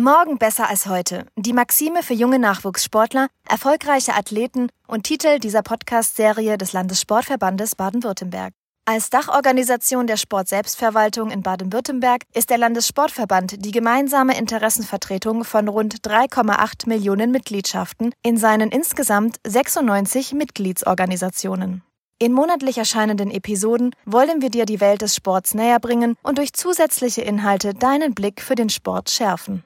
Morgen besser als heute. Die Maxime für junge Nachwuchssportler, erfolgreiche Athleten und Titel dieser Podcast-Serie des Landessportverbandes Baden-Württemberg. Als Dachorganisation der Sportselbstverwaltung in Baden-Württemberg ist der Landessportverband die gemeinsame Interessenvertretung von rund 3,8 Millionen Mitgliedschaften in seinen insgesamt 96 Mitgliedsorganisationen. In monatlich erscheinenden Episoden wollen wir dir die Welt des Sports näher bringen und durch zusätzliche Inhalte deinen Blick für den Sport schärfen.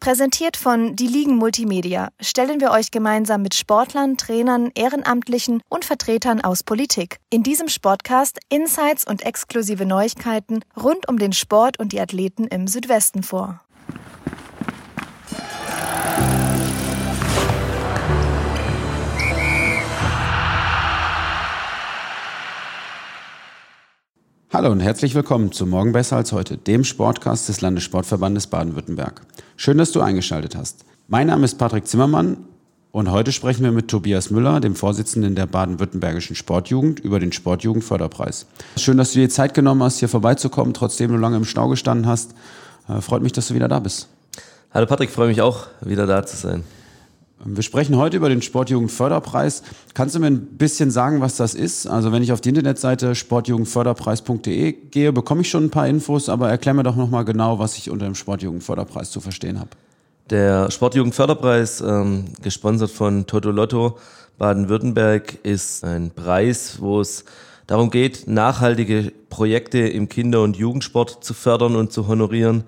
Präsentiert von Die Ligen Multimedia stellen wir euch gemeinsam mit Sportlern, Trainern, Ehrenamtlichen und Vertretern aus Politik in diesem Sportcast Insights und exklusive Neuigkeiten rund um den Sport und die Athleten im Südwesten vor. Hallo und herzlich willkommen zu Morgen besser als heute, dem Sportcast des Landessportverbandes Baden-Württemberg. Schön, dass du eingeschaltet hast. Mein Name ist Patrick Zimmermann und heute sprechen wir mit Tobias Müller, dem Vorsitzenden der baden-württembergischen Sportjugend, über den Sportjugendförderpreis. Schön, dass du dir Zeit genommen hast, hier vorbeizukommen, trotzdem du lange im Stau gestanden hast. Äh, freut mich, dass du wieder da bist. Hallo Patrick, freue mich auch, wieder da zu sein. Wir sprechen heute über den Sportjugendförderpreis. Kannst du mir ein bisschen sagen, was das ist? Also wenn ich auf die Internetseite sportjugendförderpreis.de gehe, bekomme ich schon ein paar Infos, aber erklär mir doch nochmal genau, was ich unter dem Sportjugendförderpreis zu verstehen habe. Der Sportjugendförderpreis, ähm, gesponsert von Toto Lotto Baden-Württemberg, ist ein Preis, wo es darum geht, nachhaltige Projekte im Kinder- und Jugendsport zu fördern und zu honorieren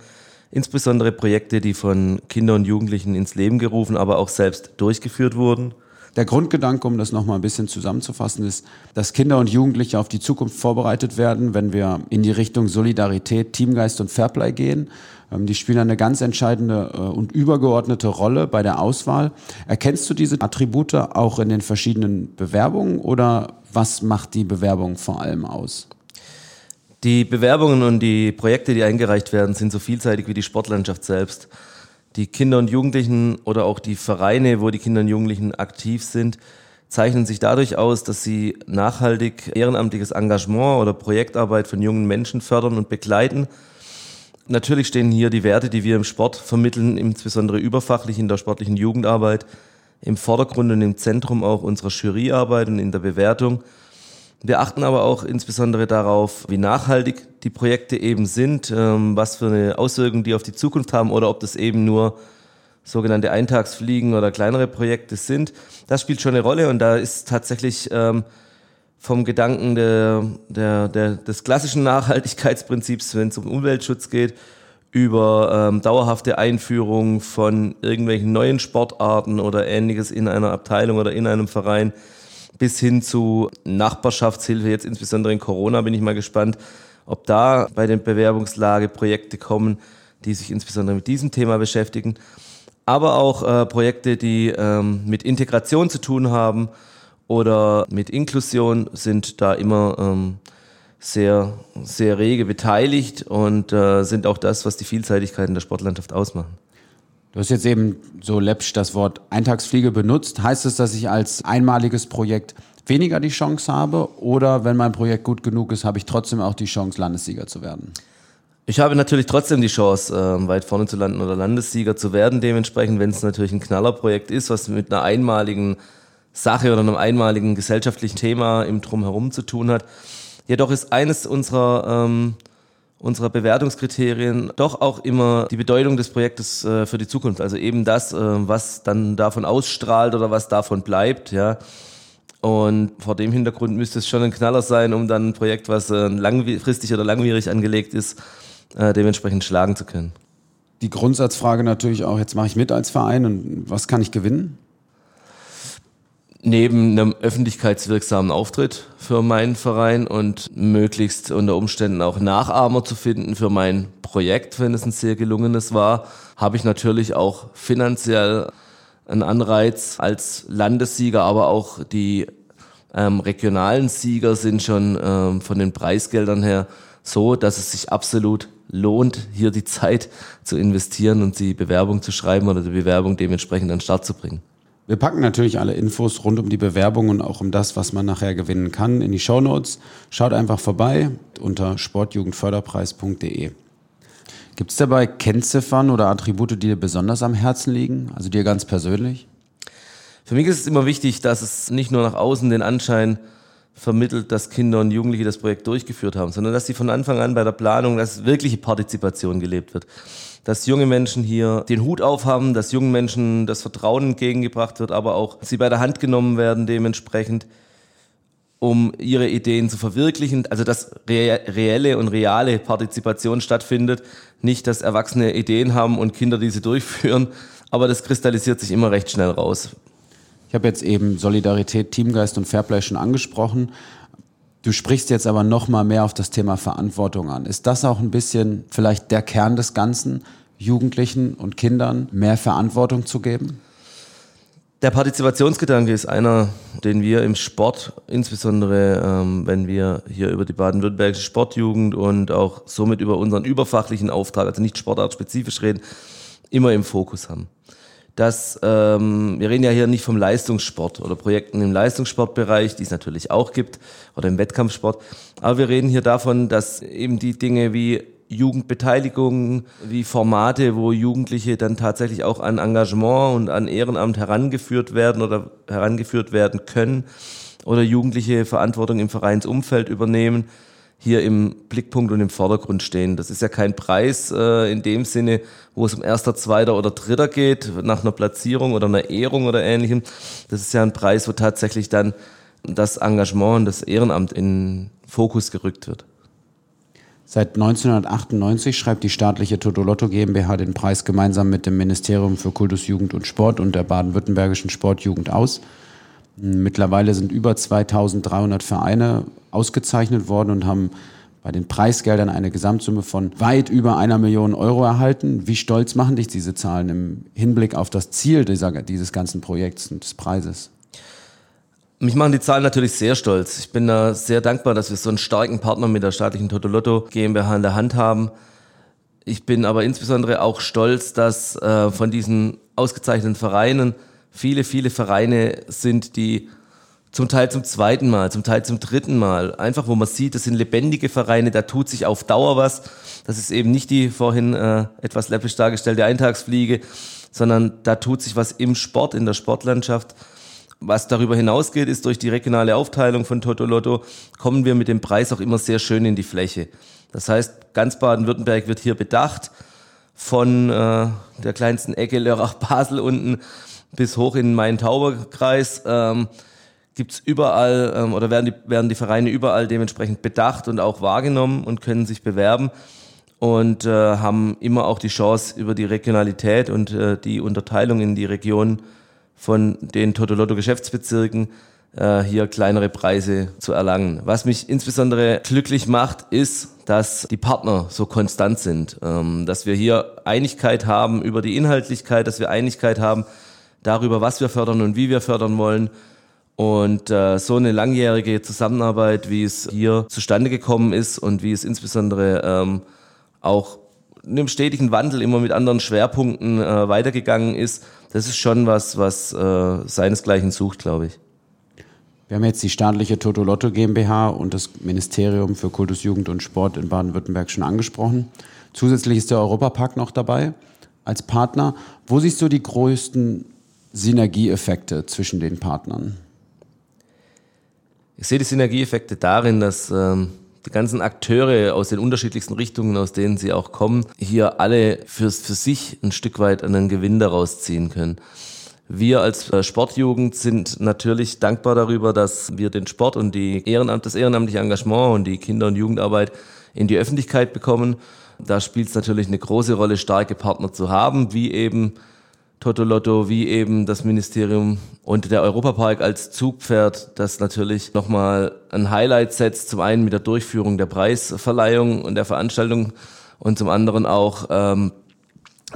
insbesondere Projekte, die von Kindern und Jugendlichen ins Leben gerufen, aber auch selbst durchgeführt wurden. Der Grundgedanke, um das nochmal ein bisschen zusammenzufassen, ist, dass Kinder und Jugendliche auf die Zukunft vorbereitet werden, wenn wir in die Richtung Solidarität, Teamgeist und Fairplay gehen. Ähm, die spielen eine ganz entscheidende äh, und übergeordnete Rolle bei der Auswahl. Erkennst du diese Attribute auch in den verschiedenen Bewerbungen oder was macht die Bewerbung vor allem aus? Die Bewerbungen und die Projekte, die eingereicht werden, sind so vielseitig wie die Sportlandschaft selbst. Die Kinder und Jugendlichen oder auch die Vereine, wo die Kinder und Jugendlichen aktiv sind, zeichnen sich dadurch aus, dass sie nachhaltig ehrenamtliches Engagement oder Projektarbeit von jungen Menschen fördern und begleiten. Natürlich stehen hier die Werte, die wir im Sport vermitteln, insbesondere überfachlich in der sportlichen Jugendarbeit, im Vordergrund und im Zentrum auch unserer Juryarbeit und in der Bewertung. Wir achten aber auch insbesondere darauf, wie nachhaltig die Projekte eben sind, ähm, was für eine Auswirkung die auf die Zukunft haben oder ob das eben nur sogenannte Eintagsfliegen oder kleinere Projekte sind. Das spielt schon eine Rolle und da ist tatsächlich ähm, vom Gedanken der, der, der, des klassischen Nachhaltigkeitsprinzips, wenn es um Umweltschutz geht, über ähm, dauerhafte Einführung von irgendwelchen neuen Sportarten oder ähnliches in einer Abteilung oder in einem Verein bis hin zu Nachbarschaftshilfe, jetzt insbesondere in Corona bin ich mal gespannt, ob da bei den Bewerbungslage Projekte kommen, die sich insbesondere mit diesem Thema beschäftigen. Aber auch äh, Projekte, die ähm, mit Integration zu tun haben oder mit Inklusion sind da immer ähm, sehr, sehr rege beteiligt und äh, sind auch das, was die Vielseitigkeit in der Sportlandschaft ausmachen. Du hast jetzt eben so läppsch das Wort Eintagsfliege benutzt. Heißt es, dass ich als einmaliges Projekt weniger die Chance habe oder wenn mein Projekt gut genug ist, habe ich trotzdem auch die Chance, Landessieger zu werden? Ich habe natürlich trotzdem die Chance, äh, weit vorne zu landen oder Landessieger zu werden. Dementsprechend, wenn es natürlich ein Knallerprojekt ist, was mit einer einmaligen Sache oder einem einmaligen gesellschaftlichen Thema im Drumherum zu tun hat. Jedoch ist eines unserer ähm, unserer Bewertungskriterien doch auch immer die Bedeutung des Projektes äh, für die Zukunft. Also eben das, äh, was dann davon ausstrahlt oder was davon bleibt, ja. Und vor dem Hintergrund müsste es schon ein Knaller sein, um dann ein Projekt, was äh, langfristig oder langwierig angelegt ist, äh, dementsprechend schlagen zu können. Die Grundsatzfrage natürlich auch, jetzt mache ich mit als Verein und was kann ich gewinnen? Neben einem öffentlichkeitswirksamen Auftritt für meinen Verein und möglichst unter Umständen auch Nachahmer zu finden für mein Projekt, wenn es ein sehr gelungenes war, habe ich natürlich auch finanziell einen Anreiz als Landessieger, aber auch die ähm, regionalen Sieger sind schon ähm, von den Preisgeldern her so, dass es sich absolut lohnt, hier die Zeit zu investieren und die Bewerbung zu schreiben oder die Bewerbung dementsprechend an den Start zu bringen. Wir packen natürlich alle Infos rund um die Bewerbung und auch um das, was man nachher gewinnen kann, in die Show Notes. Schaut einfach vorbei unter sportjugendförderpreis.de. Gibt es dabei Kennziffern oder Attribute, die dir besonders am Herzen liegen, also dir ganz persönlich? Für mich ist es immer wichtig, dass es nicht nur nach außen den Anschein vermittelt, dass Kinder und Jugendliche das Projekt durchgeführt haben, sondern dass sie von Anfang an bei der Planung, dass wirkliche Partizipation gelebt wird. Dass junge Menschen hier den Hut aufhaben, dass jungen Menschen das Vertrauen entgegengebracht wird, aber auch sie bei der Hand genommen werden dementsprechend, um ihre Ideen zu verwirklichen. Also dass reelle und reale Partizipation stattfindet, nicht dass Erwachsene Ideen haben und Kinder diese durchführen, aber das kristallisiert sich immer recht schnell raus. Ich habe jetzt eben Solidarität, Teamgeist und Fairplay schon angesprochen. Du sprichst jetzt aber noch mal mehr auf das Thema Verantwortung an. Ist das auch ein bisschen vielleicht der Kern des Ganzen, Jugendlichen und Kindern mehr Verantwortung zu geben? Der Partizipationsgedanke ist einer, den wir im Sport, insbesondere ähm, wenn wir hier über die baden-württembergische Sportjugend und auch somit über unseren überfachlichen Auftrag, also nicht sportartspezifisch reden, immer im Fokus haben dass ähm, wir reden ja hier nicht vom Leistungssport oder Projekten im Leistungssportbereich, die es natürlich auch gibt, oder im Wettkampfsport, aber wir reden hier davon, dass eben die Dinge wie Jugendbeteiligung, wie Formate, wo Jugendliche dann tatsächlich auch an Engagement und an Ehrenamt herangeführt werden oder herangeführt werden können oder Jugendliche Verantwortung im Vereinsumfeld übernehmen, hier im Blickpunkt und im Vordergrund stehen. Das ist ja kein Preis äh, in dem Sinne, wo es um erster, zweiter oder dritter geht, nach einer Platzierung oder einer Ehrung oder ähnlichem. Das ist ja ein Preis, wo tatsächlich dann das Engagement und das Ehrenamt in Fokus gerückt wird. Seit 1998 schreibt die staatliche Totolotto GmbH den Preis gemeinsam mit dem Ministerium für Kultus, Jugend und Sport und der baden-württembergischen Sportjugend aus. Mittlerweile sind über 2300 Vereine ausgezeichnet worden und haben bei den Preisgeldern eine Gesamtsumme von weit über einer Million Euro erhalten. Wie stolz machen dich diese Zahlen im Hinblick auf das Ziel dieser, dieses ganzen Projekts und des Preises? Mich machen die Zahlen natürlich sehr stolz. Ich bin da sehr dankbar, dass wir so einen starken Partner mit der staatlichen Totolotto GmbH in der Hand haben. Ich bin aber insbesondere auch stolz, dass äh, von diesen ausgezeichneten Vereinen viele, viele Vereine sind, die zum Teil zum zweiten Mal, zum Teil zum dritten Mal. Einfach, wo man sieht, das sind lebendige Vereine, da tut sich auf Dauer was. Das ist eben nicht die vorhin äh, etwas läppisch dargestellte Eintagsfliege, sondern da tut sich was im Sport, in der Sportlandschaft. Was darüber hinausgeht, ist durch die regionale Aufteilung von Toto Lotto, kommen wir mit dem Preis auch immer sehr schön in die Fläche. Das heißt, ganz Baden-Württemberg wird hier bedacht, von äh, der kleinsten Ecke Lörrach-Basel unten bis hoch in den Main-Tauber-Kreis. Ähm, gibt es überall ähm, oder werden die, werden die Vereine überall dementsprechend bedacht und auch wahrgenommen und können sich bewerben und äh, haben immer auch die Chance über die Regionalität und äh, die Unterteilung in die Region von den Totolotto Geschäftsbezirken äh, hier kleinere Preise zu erlangen. Was mich insbesondere glücklich macht, ist, dass die Partner so konstant sind, ähm, dass wir hier Einigkeit haben über die Inhaltlichkeit, dass wir Einigkeit haben darüber, was wir fördern und wie wir fördern wollen und äh, so eine langjährige Zusammenarbeit, wie es hier zustande gekommen ist und wie es insbesondere ähm, auch in einem stetigen Wandel immer mit anderen Schwerpunkten äh, weitergegangen ist, das ist schon was, was äh, seinesgleichen sucht, glaube ich. Wir haben jetzt die staatliche Totolotto GmbH und das Ministerium für Kultus, Jugend und Sport in Baden-Württemberg schon angesprochen. Zusätzlich ist der Europapark noch dabei als Partner. Wo siehst du die größten Synergieeffekte zwischen den Partnern? Ich sehe die Synergieeffekte darin, dass ähm, die ganzen Akteure aus den unterschiedlichsten Richtungen, aus denen sie auch kommen, hier alle für, für sich ein Stück weit einen Gewinn daraus ziehen können. Wir als äh, Sportjugend sind natürlich dankbar darüber, dass wir den Sport und die Ehrenamt, das ehrenamtliche Engagement und die Kinder- und Jugendarbeit in die Öffentlichkeit bekommen. Da spielt es natürlich eine große Rolle, starke Partner zu haben, wie eben Totolotto wie eben das Ministerium und der Europapark als Zugpferd, das natürlich nochmal ein Highlight setzt, zum einen mit der Durchführung der Preisverleihung und der Veranstaltung und zum anderen auch ähm,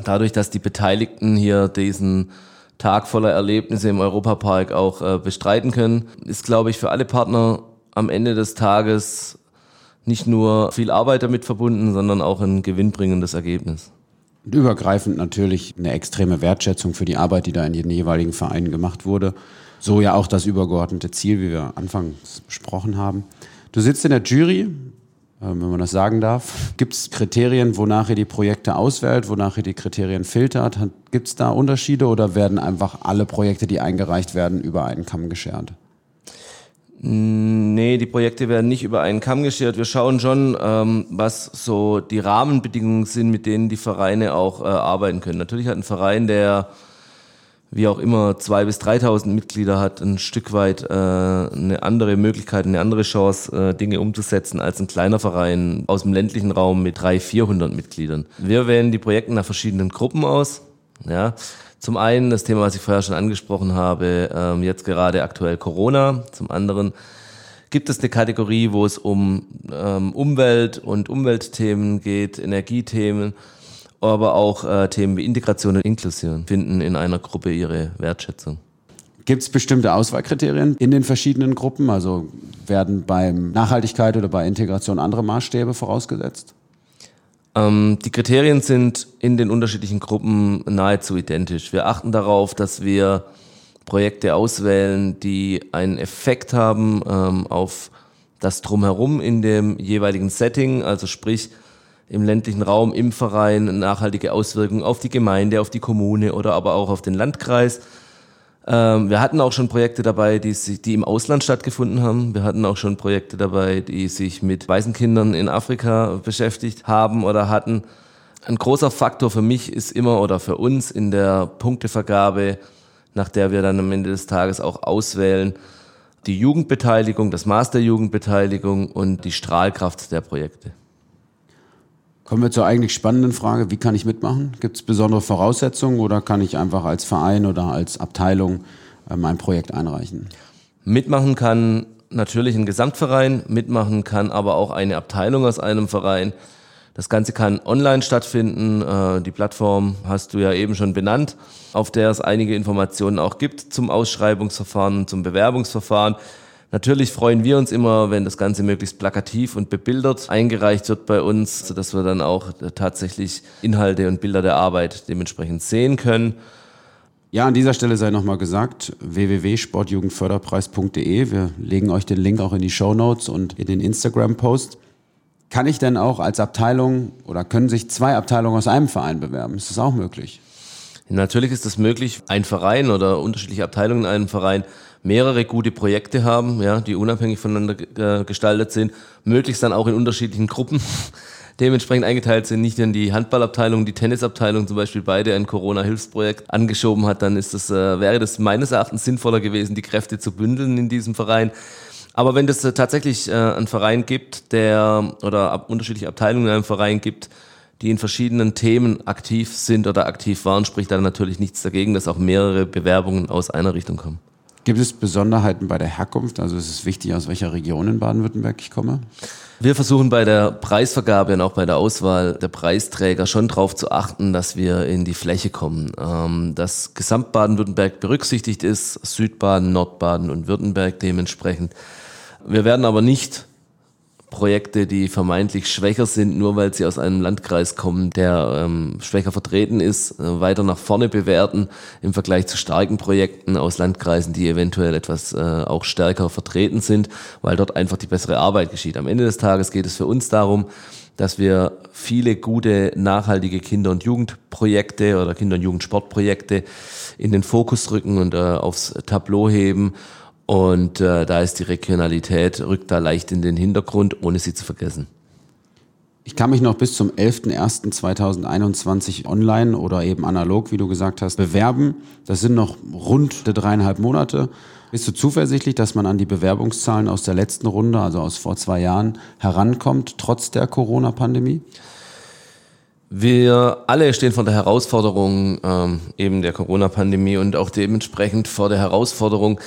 dadurch, dass die Beteiligten hier diesen Tag voller Erlebnisse im Europapark auch äh, bestreiten können, ist, glaube ich, für alle Partner am Ende des Tages nicht nur viel Arbeit damit verbunden, sondern auch ein gewinnbringendes Ergebnis. Und übergreifend natürlich eine extreme Wertschätzung für die Arbeit, die da in den jeweiligen Vereinen gemacht wurde. So ja auch das übergeordnete Ziel, wie wir anfangs besprochen haben. Du sitzt in der Jury ähm, wenn man das sagen darf. Gibt es Kriterien, wonach ihr die Projekte auswählt, wonach ihr die Kriterien filtert? Gibt es da Unterschiede oder werden einfach alle Projekte, die eingereicht werden, über einen Kamm geschert? Nee, die Projekte werden nicht über einen Kamm geschert. Wir schauen schon, ähm, was so die Rahmenbedingungen sind, mit denen die Vereine auch äh, arbeiten können. Natürlich hat ein Verein, der wie auch immer zwei bis 3.000 Mitglieder hat, ein Stück weit äh, eine andere Möglichkeit, eine andere Chance, äh, Dinge umzusetzen als ein kleiner Verein aus dem ländlichen Raum mit 300, 400 Mitgliedern. Wir wählen die Projekte nach verschiedenen Gruppen aus. Ja. Zum einen das Thema, was ich vorher schon angesprochen habe, ähm, jetzt gerade aktuell Corona. Zum anderen gibt es eine Kategorie, wo es um ähm, Umwelt und Umweltthemen geht, Energiethemen aber auch äh, Themen wie Integration und Inklusion finden in einer Gruppe ihre Wertschätzung. Gibt es bestimmte Auswahlkriterien in den verschiedenen Gruppen? Also werden beim Nachhaltigkeit oder bei Integration andere Maßstäbe vorausgesetzt? Ähm, die Kriterien sind in den unterschiedlichen Gruppen nahezu identisch. Wir achten darauf, dass wir Projekte auswählen, die einen Effekt haben ähm, auf das Drumherum in dem jeweiligen Setting, also sprich im ländlichen Raum, im Verein, nachhaltige Auswirkungen auf die Gemeinde, auf die Kommune oder aber auch auf den Landkreis. Ähm, wir hatten auch schon Projekte dabei, die, die im Ausland stattgefunden haben. Wir hatten auch schon Projekte dabei, die sich mit Waisenkindern in Afrika beschäftigt haben oder hatten. Ein großer Faktor für mich ist immer oder für uns in der Punktevergabe, nach der wir dann am Ende des Tages auch auswählen, die Jugendbeteiligung, das Maß der Jugendbeteiligung und die Strahlkraft der Projekte. Kommen wir zur eigentlich spannenden Frage, wie kann ich mitmachen? Gibt es besondere Voraussetzungen oder kann ich einfach als Verein oder als Abteilung äh, mein Projekt einreichen? Mitmachen kann natürlich ein Gesamtverein, mitmachen kann aber auch eine Abteilung aus einem Verein. Das Ganze kann online stattfinden. Äh, die Plattform hast du ja eben schon benannt, auf der es einige Informationen auch gibt zum Ausschreibungsverfahren zum Bewerbungsverfahren. Natürlich freuen wir uns immer, wenn das Ganze möglichst plakativ und bebildert eingereicht wird bei uns, sodass wir dann auch tatsächlich Inhalte und Bilder der Arbeit dementsprechend sehen können. Ja, an dieser Stelle sei nochmal gesagt, www.sportjugendförderpreis.de. Wir legen euch den Link auch in die Show Notes und in den Instagram-Post. Kann ich denn auch als Abteilung oder können sich zwei Abteilungen aus einem Verein bewerben? Ist das auch möglich? Natürlich ist das möglich. Ein Verein oder unterschiedliche Abteilungen in einem Verein mehrere gute Projekte haben, ja, die unabhängig voneinander äh, gestaltet sind, möglichst dann auch in unterschiedlichen Gruppen dementsprechend eingeteilt sind, nicht in die Handballabteilung, die Tennisabteilung zum Beispiel beide ein Corona-Hilfsprojekt angeschoben hat, dann ist das, äh, wäre das meines Erachtens sinnvoller gewesen, die Kräfte zu bündeln in diesem Verein. Aber wenn es äh, tatsächlich äh, einen Verein gibt, der oder ab, unterschiedliche Abteilungen in einem Verein gibt, die in verschiedenen Themen aktiv sind oder aktiv waren, spricht dann natürlich nichts dagegen, dass auch mehrere Bewerbungen aus einer Richtung kommen. Gibt es Besonderheiten bei der Herkunft? Also ist es wichtig, aus welcher Region in Baden-Württemberg ich komme? Wir versuchen bei der Preisvergabe und auch bei der Auswahl der Preisträger schon darauf zu achten, dass wir in die Fläche kommen. Ähm, dass Gesamt Baden-Württemberg berücksichtigt ist, Südbaden, Nordbaden und Württemberg dementsprechend. Wir werden aber nicht Projekte, die vermeintlich schwächer sind, nur weil sie aus einem Landkreis kommen, der ähm, schwächer vertreten ist, äh, weiter nach vorne bewerten im Vergleich zu starken Projekten aus Landkreisen, die eventuell etwas äh, auch stärker vertreten sind, weil dort einfach die bessere Arbeit geschieht. Am Ende des Tages geht es für uns darum, dass wir viele gute, nachhaltige Kinder- und Jugendprojekte oder Kinder- und Jugendsportprojekte in den Fokus rücken und äh, aufs Tableau heben und äh, da ist die Regionalität, rückt da leicht in den Hintergrund, ohne sie zu vergessen. Ich kann mich noch bis zum 11.01.2021 online oder eben analog, wie du gesagt hast, bewerben. Das sind noch rund dreieinhalb Monate. Bist du zuversichtlich, dass man an die Bewerbungszahlen aus der letzten Runde, also aus vor zwei Jahren, herankommt, trotz der Corona-Pandemie? Wir alle stehen vor der Herausforderung ähm, eben der Corona-Pandemie und auch dementsprechend vor der Herausforderung,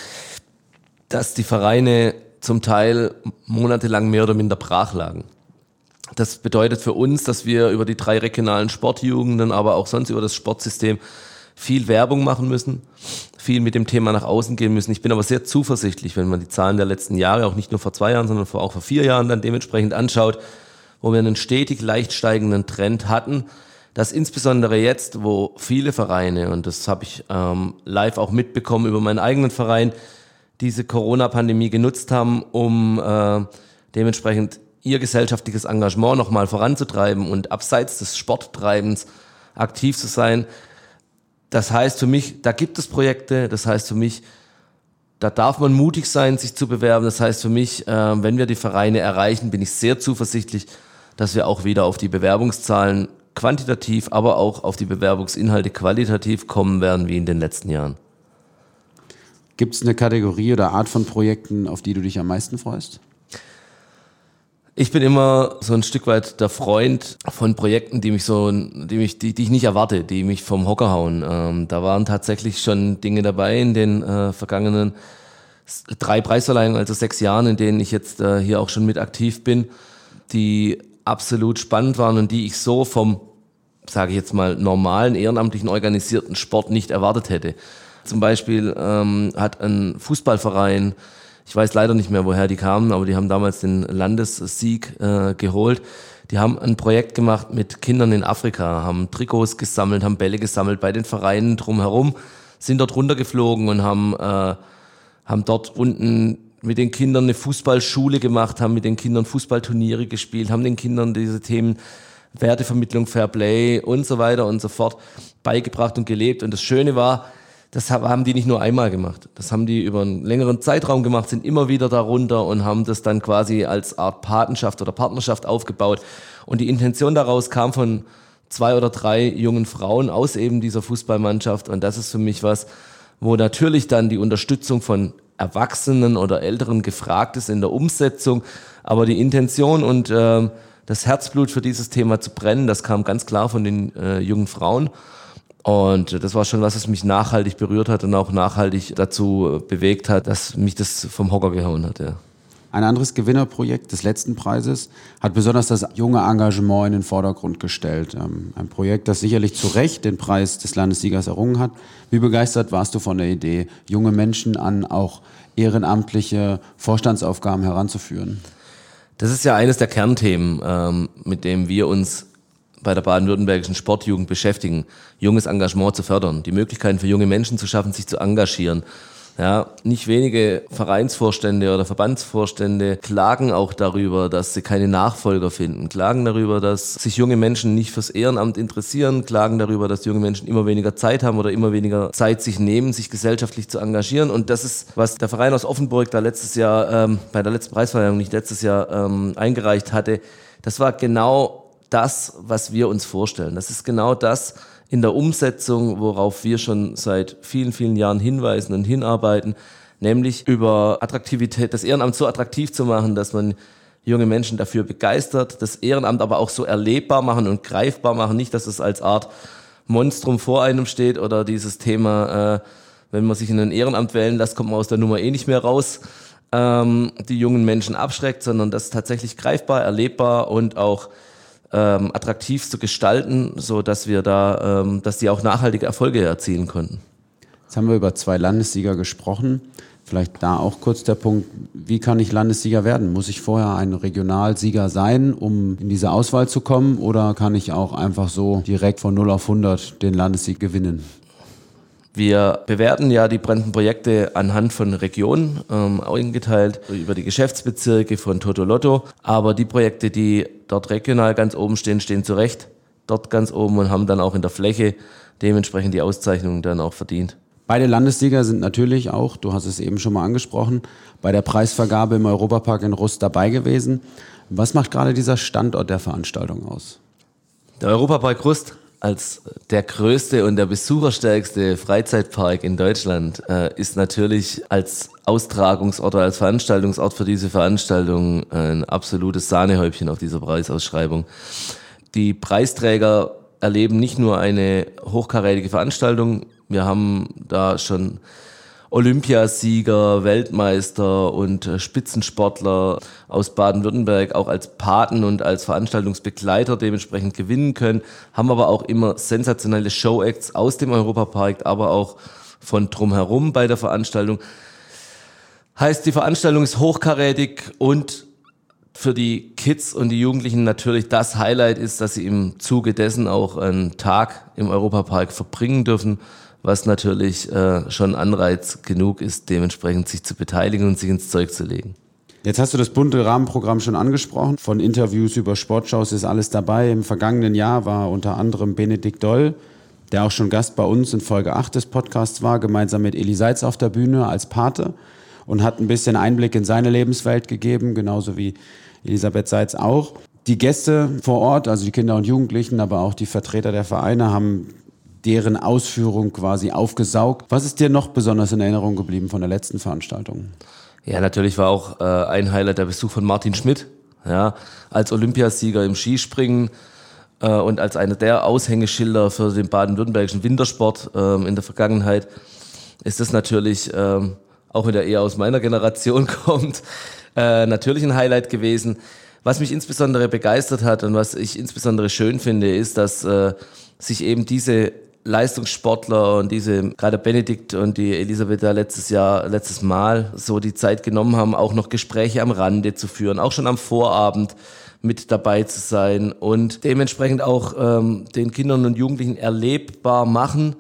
dass die Vereine zum Teil monatelang mehr oder minder brach lagen. Das bedeutet für uns, dass wir über die drei regionalen Sportjugenden, aber auch sonst über das Sportsystem viel Werbung machen müssen, viel mit dem Thema nach außen gehen müssen. Ich bin aber sehr zuversichtlich, wenn man die Zahlen der letzten Jahre, auch nicht nur vor zwei Jahren, sondern auch vor vier Jahren dann dementsprechend anschaut, wo wir einen stetig leicht steigenden Trend hatten, dass insbesondere jetzt, wo viele Vereine, und das habe ich ähm, live auch mitbekommen über meinen eigenen Verein, diese Corona-Pandemie genutzt haben, um äh, dementsprechend ihr gesellschaftliches Engagement nochmal voranzutreiben und abseits des Sporttreibens aktiv zu sein. Das heißt für mich, da gibt es Projekte, das heißt für mich, da darf man mutig sein, sich zu bewerben. Das heißt für mich, äh, wenn wir die Vereine erreichen, bin ich sehr zuversichtlich, dass wir auch wieder auf die Bewerbungszahlen quantitativ, aber auch auf die Bewerbungsinhalte qualitativ kommen werden wie in den letzten Jahren. Gibt es eine Kategorie oder Art von Projekten, auf die du dich am meisten freust? Ich bin immer so ein Stück weit der Freund von Projekten, die mich so, die mich, die, die ich nicht erwarte, die mich vom Hocker hauen. Ähm, da waren tatsächlich schon Dinge dabei in den äh, vergangenen drei Preisverleihungen, also sechs Jahren, in denen ich jetzt äh, hier auch schon mit aktiv bin, die absolut spannend waren und die ich so vom, sage ich jetzt mal, normalen, ehrenamtlichen, organisierten Sport nicht erwartet hätte. Zum Beispiel ähm, hat ein Fußballverein, ich weiß leider nicht mehr, woher die kamen, aber die haben damals den Landessieg äh, geholt. Die haben ein Projekt gemacht mit Kindern in Afrika, haben Trikots gesammelt, haben Bälle gesammelt bei den Vereinen drumherum, sind dort runtergeflogen und haben, äh, haben dort unten mit den Kindern eine Fußballschule gemacht, haben mit den Kindern Fußballturniere gespielt, haben den Kindern diese Themen Wertevermittlung, Fairplay und so weiter und so fort beigebracht und gelebt. Und das Schöne war, das haben die nicht nur einmal gemacht. Das haben die über einen längeren Zeitraum gemacht, sind immer wieder darunter und haben das dann quasi als Art Patenschaft oder Partnerschaft aufgebaut. Und die Intention daraus kam von zwei oder drei jungen Frauen aus eben dieser Fußballmannschaft. Und das ist für mich was, wo natürlich dann die Unterstützung von Erwachsenen oder Älteren gefragt ist in der Umsetzung. Aber die Intention und äh, das Herzblut für dieses Thema zu brennen, das kam ganz klar von den äh, jungen Frauen. Und das war schon was, was mich nachhaltig berührt hat und auch nachhaltig dazu bewegt hat, dass mich das vom Hocker gehauen hat. Ja. Ein anderes Gewinnerprojekt des letzten Preises hat besonders das junge Engagement in den Vordergrund gestellt. Ähm, ein Projekt, das sicherlich zu Recht den Preis des Landessiegers errungen hat. Wie begeistert warst du von der Idee, junge Menschen an auch ehrenamtliche Vorstandsaufgaben heranzuführen? Das ist ja eines der Kernthemen, ähm, mit dem wir uns bei der baden-württembergischen Sportjugend beschäftigen, junges Engagement zu fördern, die Möglichkeiten für junge Menschen zu schaffen, sich zu engagieren. Ja, nicht wenige Vereinsvorstände oder Verbandsvorstände klagen auch darüber, dass sie keine Nachfolger finden, klagen darüber, dass sich junge Menschen nicht fürs Ehrenamt interessieren, klagen darüber, dass junge Menschen immer weniger Zeit haben oder immer weniger Zeit sich nehmen, sich gesellschaftlich zu engagieren. Und das ist, was der Verein aus Offenburg da letztes Jahr, ähm, bei der letzten Preisverleihung, nicht letztes Jahr, ähm, eingereicht hatte. Das war genau das, was wir uns vorstellen. Das ist genau das in der Umsetzung, worauf wir schon seit vielen, vielen Jahren hinweisen und hinarbeiten, nämlich über Attraktivität, das Ehrenamt so attraktiv zu machen, dass man junge Menschen dafür begeistert, das Ehrenamt aber auch so erlebbar machen und greifbar machen, nicht, dass es als Art Monstrum vor einem steht oder dieses Thema, äh, wenn man sich in ein Ehrenamt wählen lässt, kommt man aus der Nummer eh nicht mehr raus, ähm, die jungen Menschen abschreckt, sondern das tatsächlich greifbar, erlebbar und auch ähm, attraktiv zu gestalten, so dass wir da, ähm, dass die auch nachhaltige Erfolge erzielen konnten. Jetzt haben wir über zwei Landessieger gesprochen. Vielleicht da auch kurz der Punkt, wie kann ich Landessieger werden? Muss ich vorher ein Regionalsieger sein, um in diese Auswahl zu kommen? Oder kann ich auch einfach so direkt von 0 auf 100 den Landessieg gewinnen? Wir bewerten ja die brennenden Projekte anhand von Regionen, ähm, eingeteilt über die Geschäftsbezirke von Toto Lotto. Aber die Projekte, die dort regional ganz oben stehen, stehen zu Recht dort ganz oben und haben dann auch in der Fläche dementsprechend die Auszeichnung dann auch verdient. Beide Landessieger sind natürlich auch, du hast es eben schon mal angesprochen, bei der Preisvergabe im Europapark in Rust dabei gewesen. Was macht gerade dieser Standort der Veranstaltung aus? Der Europapark Rust als der größte und der besucherstärkste Freizeitpark in Deutschland äh, ist natürlich als Austragungsort oder als Veranstaltungsort für diese Veranstaltung ein absolutes Sahnehäubchen auf dieser Preisausschreibung. Die Preisträger erleben nicht nur eine hochkarätige Veranstaltung, wir haben da schon Olympiasieger, Weltmeister und äh, Spitzensportler aus Baden-Württemberg auch als Paten und als Veranstaltungsbegleiter dementsprechend gewinnen können, haben aber auch immer sensationelle Showacts aus dem Europapark, aber auch von drumherum bei der Veranstaltung. Heißt, die Veranstaltung ist hochkarätig und für die Kids und die Jugendlichen natürlich das Highlight ist, dass sie im Zuge dessen auch einen Tag im Europapark verbringen dürfen was natürlich äh, schon Anreiz genug ist, dementsprechend sich zu beteiligen und sich ins Zeug zu legen. Jetzt hast du das bunte Rahmenprogramm schon angesprochen. Von Interviews über Sportshows ist alles dabei. Im vergangenen Jahr war unter anderem Benedikt Doll, der auch schon Gast bei uns in Folge 8 des Podcasts war, gemeinsam mit Eli Seitz auf der Bühne als Pate und hat ein bisschen Einblick in seine Lebenswelt gegeben, genauso wie Elisabeth Seitz auch. Die Gäste vor Ort, also die Kinder und Jugendlichen, aber auch die Vertreter der Vereine haben deren Ausführung quasi aufgesaugt. Was ist dir noch besonders in Erinnerung geblieben von der letzten Veranstaltung? Ja, natürlich war auch äh, ein Highlight der Besuch von Martin Schmidt, ja, als Olympiasieger im Skispringen äh, und als einer der Aushängeschilder für den baden-württembergischen Wintersport äh, in der Vergangenheit ist das natürlich, äh, auch wenn er eher aus meiner Generation kommt, äh, natürlich ein Highlight gewesen. Was mich insbesondere begeistert hat und was ich insbesondere schön finde, ist, dass äh, sich eben diese Leistungssportler und diese, gerade Benedikt und die Elisabeth da letztes Jahr, letztes Mal so die Zeit genommen haben, auch noch Gespräche am Rande zu führen, auch schon am Vorabend mit dabei zu sein und dementsprechend auch ähm, den Kindern und Jugendlichen erlebbar machen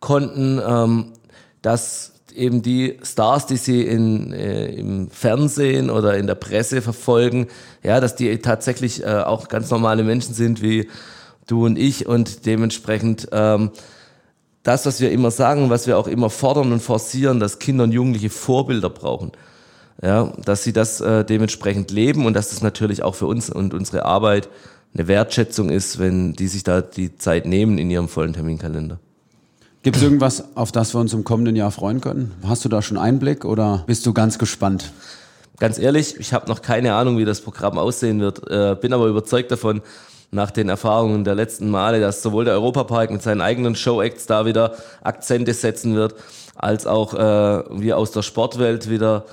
konnten, ähm, dass eben die Stars, die sie in, äh, im Fernsehen oder in der Presse verfolgen, ja, dass die tatsächlich äh, auch ganz normale Menschen sind wie du und ich und dementsprechend ähm, das, was wir immer sagen, was wir auch immer fordern und forcieren, dass Kinder und Jugendliche Vorbilder brauchen. Ja, dass sie das äh, dementsprechend leben und dass das natürlich auch für uns und unsere Arbeit eine Wertschätzung ist, wenn die sich da die Zeit nehmen in ihrem vollen Terminkalender. Gibt es irgendwas, auf das wir uns im kommenden Jahr freuen können? Hast du da schon Einblick oder bist du ganz gespannt? Ganz ehrlich, ich habe noch keine Ahnung, wie das Programm aussehen wird, äh, bin aber überzeugt davon, nach den Erfahrungen der letzten Male, dass sowohl der Europapark mit seinen eigenen Show-Acts da wieder Akzente setzen wird, als auch äh, wir aus der Sportwelt wieder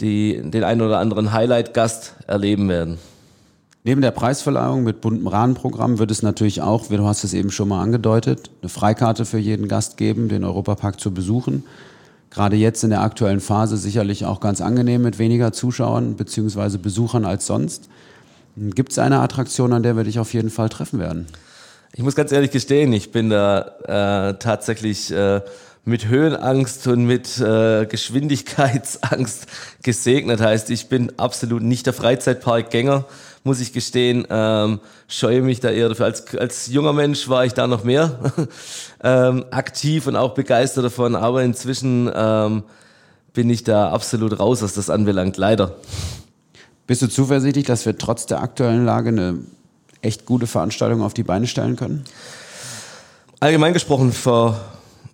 die, den einen oder anderen Highlight-Gast erleben werden. Neben der Preisverleihung mit buntem Rahmenprogramm wird es natürlich auch, wie du hast es eben schon mal angedeutet, eine Freikarte für jeden Gast geben, den Europapark zu besuchen. Gerade jetzt in der aktuellen Phase sicherlich auch ganz angenehm mit weniger Zuschauern bzw. Besuchern als sonst. Gibt es eine Attraktion, an der wir dich auf jeden Fall treffen werden? Ich muss ganz ehrlich gestehen, ich bin da äh, tatsächlich äh, mit Höhenangst und mit äh, Geschwindigkeitsangst gesegnet. Heißt, ich bin absolut nicht der Freizeitparkgänger, muss ich gestehen. Ähm, scheue mich da eher dafür. Als, als junger Mensch war ich da noch mehr ähm, aktiv und auch begeistert davon. Aber inzwischen ähm, bin ich da absolut raus, was das anbelangt. Leider. Bist du zuversichtlich, dass wir trotz der aktuellen Lage eine echt gute Veranstaltung auf die Beine stellen können? Allgemein gesprochen ver,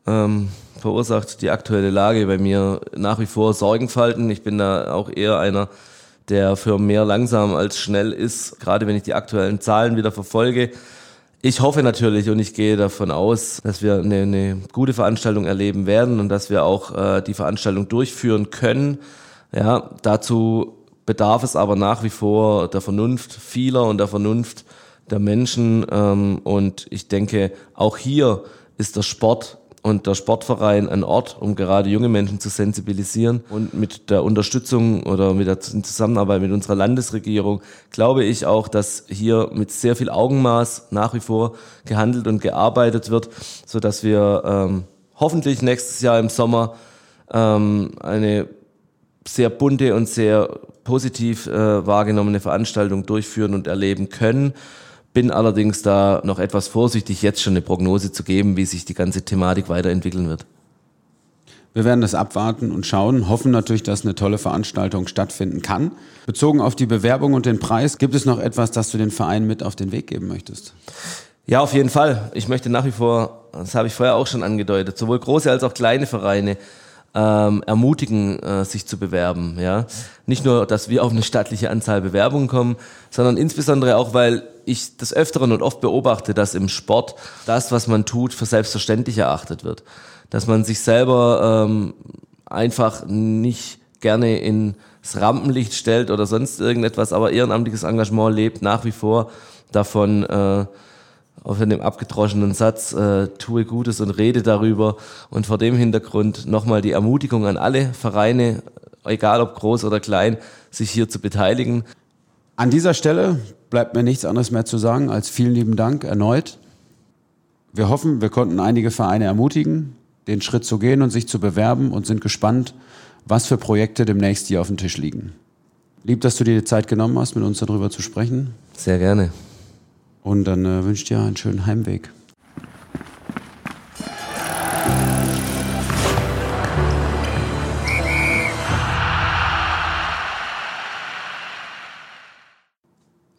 ähm, verursacht die aktuelle Lage bei mir nach wie vor Sorgenfalten. Ich bin da auch eher einer, der für mehr langsam als schnell ist, gerade wenn ich die aktuellen Zahlen wieder verfolge. Ich hoffe natürlich und ich gehe davon aus, dass wir eine, eine gute Veranstaltung erleben werden und dass wir auch äh, die Veranstaltung durchführen können. Ja, dazu bedarf es aber nach wie vor der Vernunft vieler und der Vernunft der Menschen. Ähm, und ich denke, auch hier ist der Sport und der Sportverein ein Ort, um gerade junge Menschen zu sensibilisieren. Und mit der Unterstützung oder mit der Zusammenarbeit mit unserer Landesregierung glaube ich auch, dass hier mit sehr viel Augenmaß nach wie vor gehandelt und gearbeitet wird, so dass wir ähm, hoffentlich nächstes Jahr im Sommer ähm, eine sehr bunte und sehr positiv äh, wahrgenommene Veranstaltung durchführen und erleben können. Bin allerdings da noch etwas vorsichtig, jetzt schon eine Prognose zu geben, wie sich die ganze Thematik weiterentwickeln wird. Wir werden das abwarten und schauen, hoffen natürlich, dass eine tolle Veranstaltung stattfinden kann. Bezogen auf die Bewerbung und den Preis, gibt es noch etwas, das du den Verein mit auf den Weg geben möchtest? Ja, auf jeden Fall. Ich möchte nach wie vor, das habe ich vorher auch schon angedeutet, sowohl große als auch kleine Vereine ähm, ermutigen, äh, sich zu bewerben. Ja? Nicht nur, dass wir auf eine stattliche Anzahl Bewerbungen kommen, sondern insbesondere auch, weil ich des Öfteren und oft beobachte, dass im Sport das, was man tut, für selbstverständlich erachtet wird. Dass man sich selber ähm, einfach nicht gerne ins Rampenlicht stellt oder sonst irgendetwas, aber ehrenamtliches Engagement lebt nach wie vor davon, äh, auf dem abgedroschenen Satz, äh, tue Gutes und rede darüber. Und vor dem Hintergrund nochmal die Ermutigung an alle Vereine, egal ob groß oder klein, sich hier zu beteiligen. An dieser Stelle bleibt mir nichts anderes mehr zu sagen als vielen lieben Dank erneut. Wir hoffen, wir konnten einige Vereine ermutigen, den Schritt zu gehen und sich zu bewerben und sind gespannt, was für Projekte demnächst hier auf dem Tisch liegen. Lieb, dass du dir die Zeit genommen hast, mit uns darüber zu sprechen. Sehr gerne. Und dann äh, wünsche ich dir einen schönen Heimweg.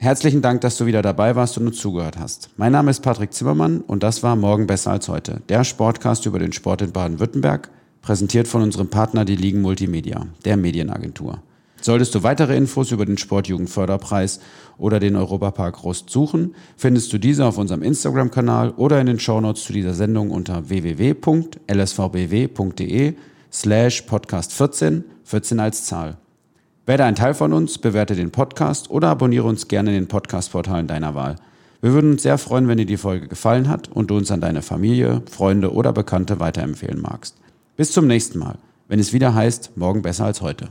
Herzlichen Dank, dass du wieder dabei warst und uns zugehört hast. Mein Name ist Patrick Zimmermann und das war Morgen besser als heute, der Sportcast über den Sport in Baden-Württemberg, präsentiert von unserem Partner die Ligen Multimedia, der Medienagentur. Solltest du weitere Infos über den Sportjugendförderpreis oder den Europapark Rust suchen, findest du diese auf unserem Instagram-Kanal oder in den Shownotes zu dieser Sendung unter www.lsvbw.de slash podcast 14, 14 als Zahl. Werde ein Teil von uns, bewerte den Podcast oder abonniere uns gerne in den Podcast-Portalen deiner Wahl. Wir würden uns sehr freuen, wenn dir die Folge gefallen hat und du uns an deine Familie, Freunde oder Bekannte weiterempfehlen magst. Bis zum nächsten Mal, wenn es wieder heißt, morgen besser als heute.